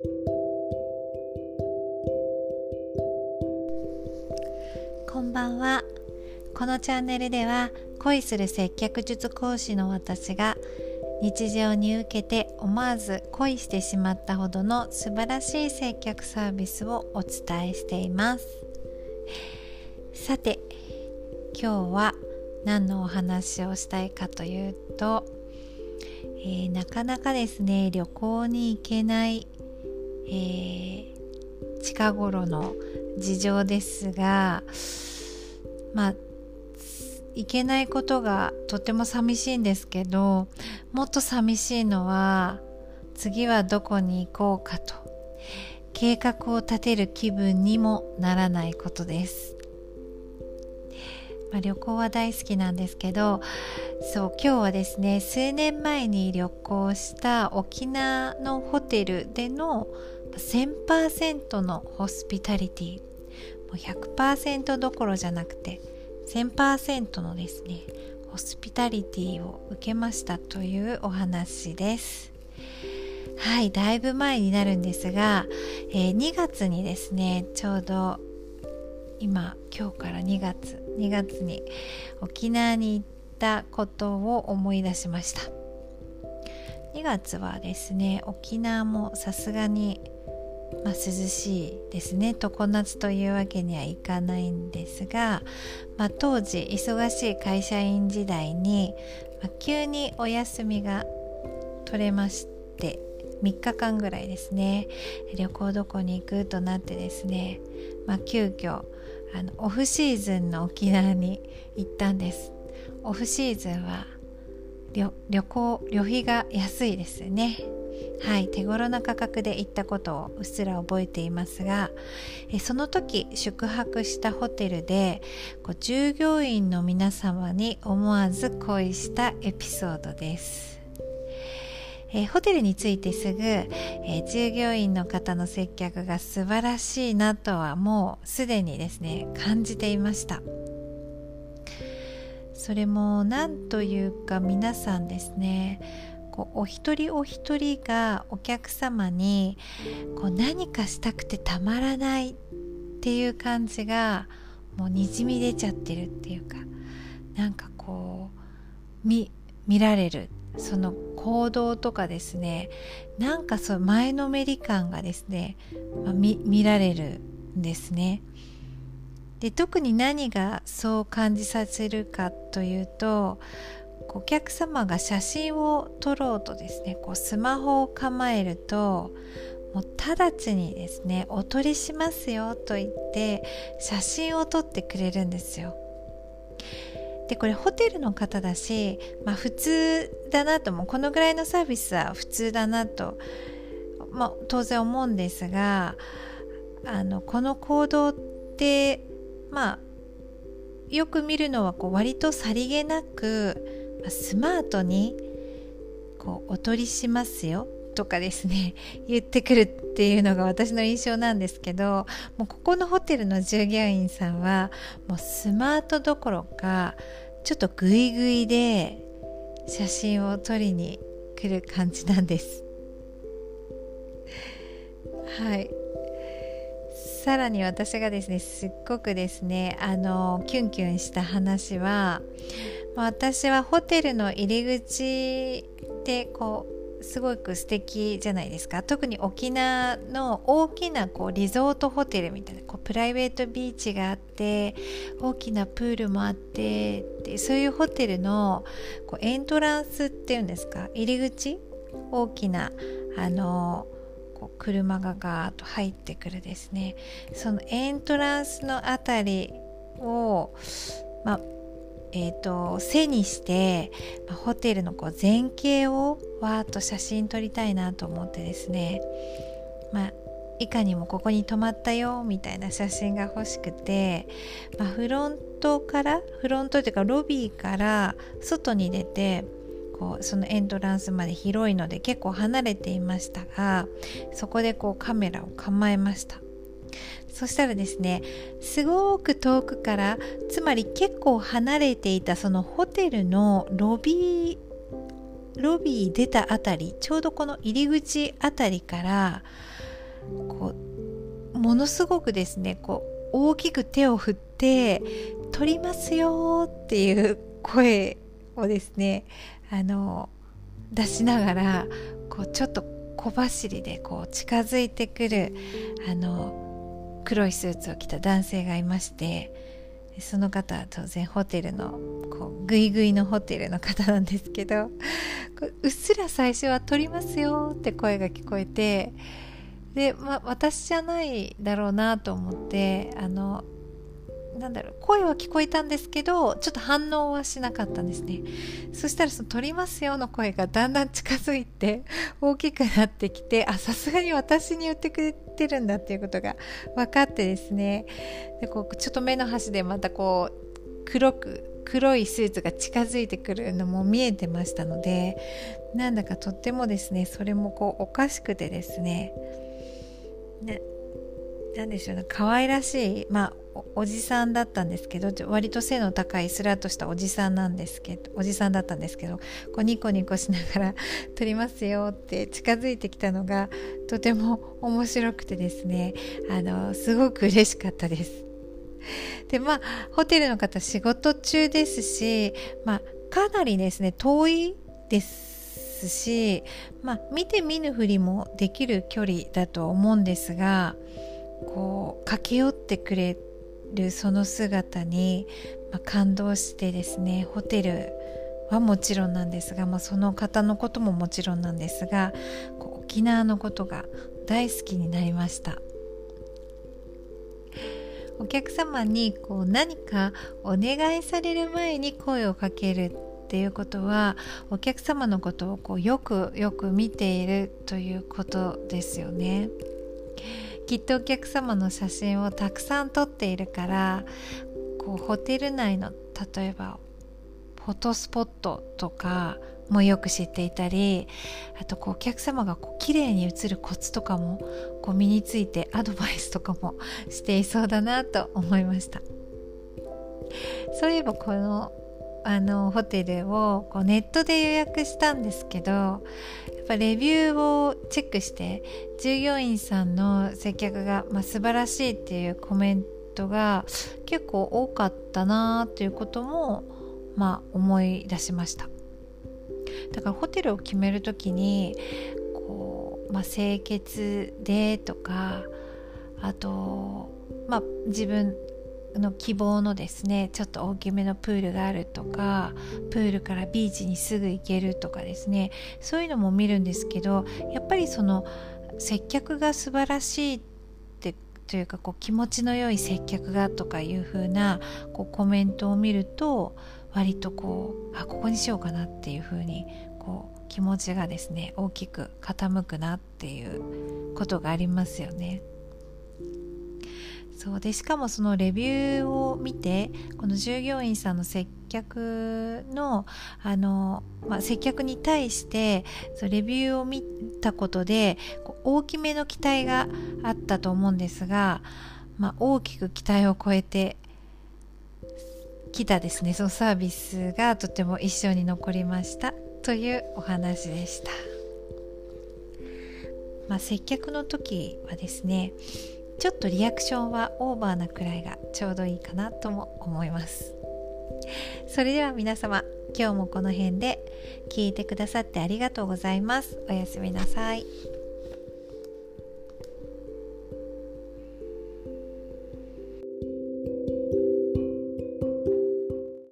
こんばんは。このチャンネルでは恋する接客術講師の私が日常に受けて思わず恋してしまったほどの素晴らしい接客サービスをお伝えしています。さて今日は何のお話をしたいかというと、えー、なかなかですね旅行に行けない、えー、近頃の事情ですがまあいけないことがとても寂しいんですけどもっと寂しいのは次はどこに行こうかと。計画を立てる気分にもならないことです、まあ、旅行は大好きなんですけどそう今日はですね数年前に旅行した沖縄のホテルでの1000%のホスピタリティ。もう100%どころじゃなくて1000%のですねホスピタリティを受けましたというお話です。はいだいぶ前になるんですが、えー、2月にですねちょうど今今日から2月2月に沖縄に行ったことを思い出しました。2月はですね沖縄もさすがにまあ、涼しいですね。常夏というわけにはいかないんですが、まあ、当時忙しい会社員時代に、まあ、急にお休みが取れまして3日間ぐらいですね旅行どこに行くとなってですね、まあ、急遽あのオフシーズンの沖縄に行ったんです。オフシーズンは旅行旅費が安いですね。はい手頃な価格で行ったことをうっすら覚えていますがえその時宿泊したホテルでこう従業員の皆様に思わず恋したエピソードです。えホテルに着いてすぐ、え従業員の方の接客が素晴らしいなとはもうすでにですね感じていました。それも何というか皆さんですねこうお一人お一人がお客様にこう何かしたくてたまらないっていう感じがもうにじみ出ちゃってるっていうかなんかこう見見られるその行動とかですねなんかそう前のめり感がですね、まあ、見見られるんですね。で特に何がそう感じさせるかというとお客様が写真を撮ろうとですねこうスマホを構えるともう直ちにですねお撮りしますよと言って写真を撮ってくれるんですよ。でこれホテルの方だし、まあ、普通だなともこのぐらいのサービスは普通だなと、まあ、当然思うんですがあのこの行動ってまあよく見るのはこう割とさりげなくスマートにこうお取りしますよとかですね 言ってくるっていうのが私の印象なんですけどもうここのホテルの従業員さんはもうスマートどころかちょっとグイグイで写真を撮りに来る感じなんです。はい。さらに私がですねすっごくですねあのキュンキュンした話は私はホテルの入り口でこうすごく素敵じゃないですか。特に沖縄の大きなこうリゾートホテルみたいなこうプライベートビーチがあって大きなプールもあってでそういうホテルのこうエントランスっていうんですか入り口？大きなあのこう車がガーッと入ってくるですね。そのエントランスのあたりをまあえーと、背にして、ホテルのこう前景をわーっと写真撮りたいなと思ってですね、まあ、いかにもここに泊まったよみたいな写真が欲しくて、まあ、フロントからフロントというかロビーから外に出てこうそのエントランスまで広いので結構離れていましたがそこでこうカメラを構えました。そしたらですねすごく遠くからつまり結構離れていたそのホテルのロビーロビー出たあたりちょうどこの入り口あたりからこうものすごくですねこう大きく手を振って「取りますよ」っていう声をですねあの出しながらこうちょっと小走りでこう近づいてくるあの黒いスーツを着た男性がいましてその方は当然ホテルのこうグイグイのホテルの方なんですけどうっすら最初は「撮りますよ」って声が聞こえてで、ま私じゃないだろうなと思ってあのなんだろう声は聞こえたんですけどちょっと反応はしなかったんですね。そしたらその「撮りますよ」の声がだんだん近づいて 大きくなってきてあさすがに私に言ってくれてるんだっていうことが分かってですね。でこうちょっと目の端でまたこう黒く黒いスーツが近づいてくるのも見えてましたのでなんだかとってもですねそれもこうおかしくてですね。ね何でしょうね可愛らしいまあおじさんだったんですけど割と背の高いスラッとしたおじさんなんですけどおじさんだったんですけどこうニコニコしながら 「撮りますよ」って近づいてきたのがとても面白くてですねあのすごく嬉しかったです。でまあホテルの方仕事中ですし、まあ、かなりですね遠いですし、まあ、見て見ぬふりもできる距離だと思うんですがこう駆け寄ってくれるその姿に、まあ、感動してですねホテルはもちろんなんですが、まあ、その方のことももちろんなんですがこう沖縄のことが大好きになりましたお客様にこう何かお願いされる前に声をかけるっていうことはお客様のことをこうよくよく見ているということですよね。きっとお客様の写真をたくさん撮っているからこうホテル内の例えばフォトスポットとかもよく知っていたりあとこうお客様がこう綺麗に映るコツとかもこう身についてアドバイスとかも していそうだなと思いました。そういえばこのあのホテルをこうネットで予約したんですけどぱレビューをチェックして従業員さんの接客が、まあ、素晴らしいっていうコメントが結構多かったなっていうことも、まあ、思い出しました。だからホテルを決める時にこう、まあ、清潔でとかあと、まあ、自分の希望のですねちょっと大きめのプールがあるとかプールからビーチにすぐ行けるとかですねそういうのも見るんですけどやっぱりその接客が素晴らしいってというかこう気持ちの良い接客がとかいう風なこうコメントを見ると割とこうあここにしようかなっていう風にこう気持ちがですね大きく傾くなっていうことがありますよね。そうでしかもそのレビューを見てこの従業員さんの接客のあの、まあ、接客に対してそレビューを見たことで大きめの期待があったと思うんですが、まあ、大きく期待を超えてきたですねそのサービスがとても一緒に残りましたというお話でした。まあ、接客の時はですねちょっとリアクションはオーバーなくらいがちょうどいいかなとも思います。それでは皆様今日もこの辺で聞いてくださってありがとうございます。おやすみなさい。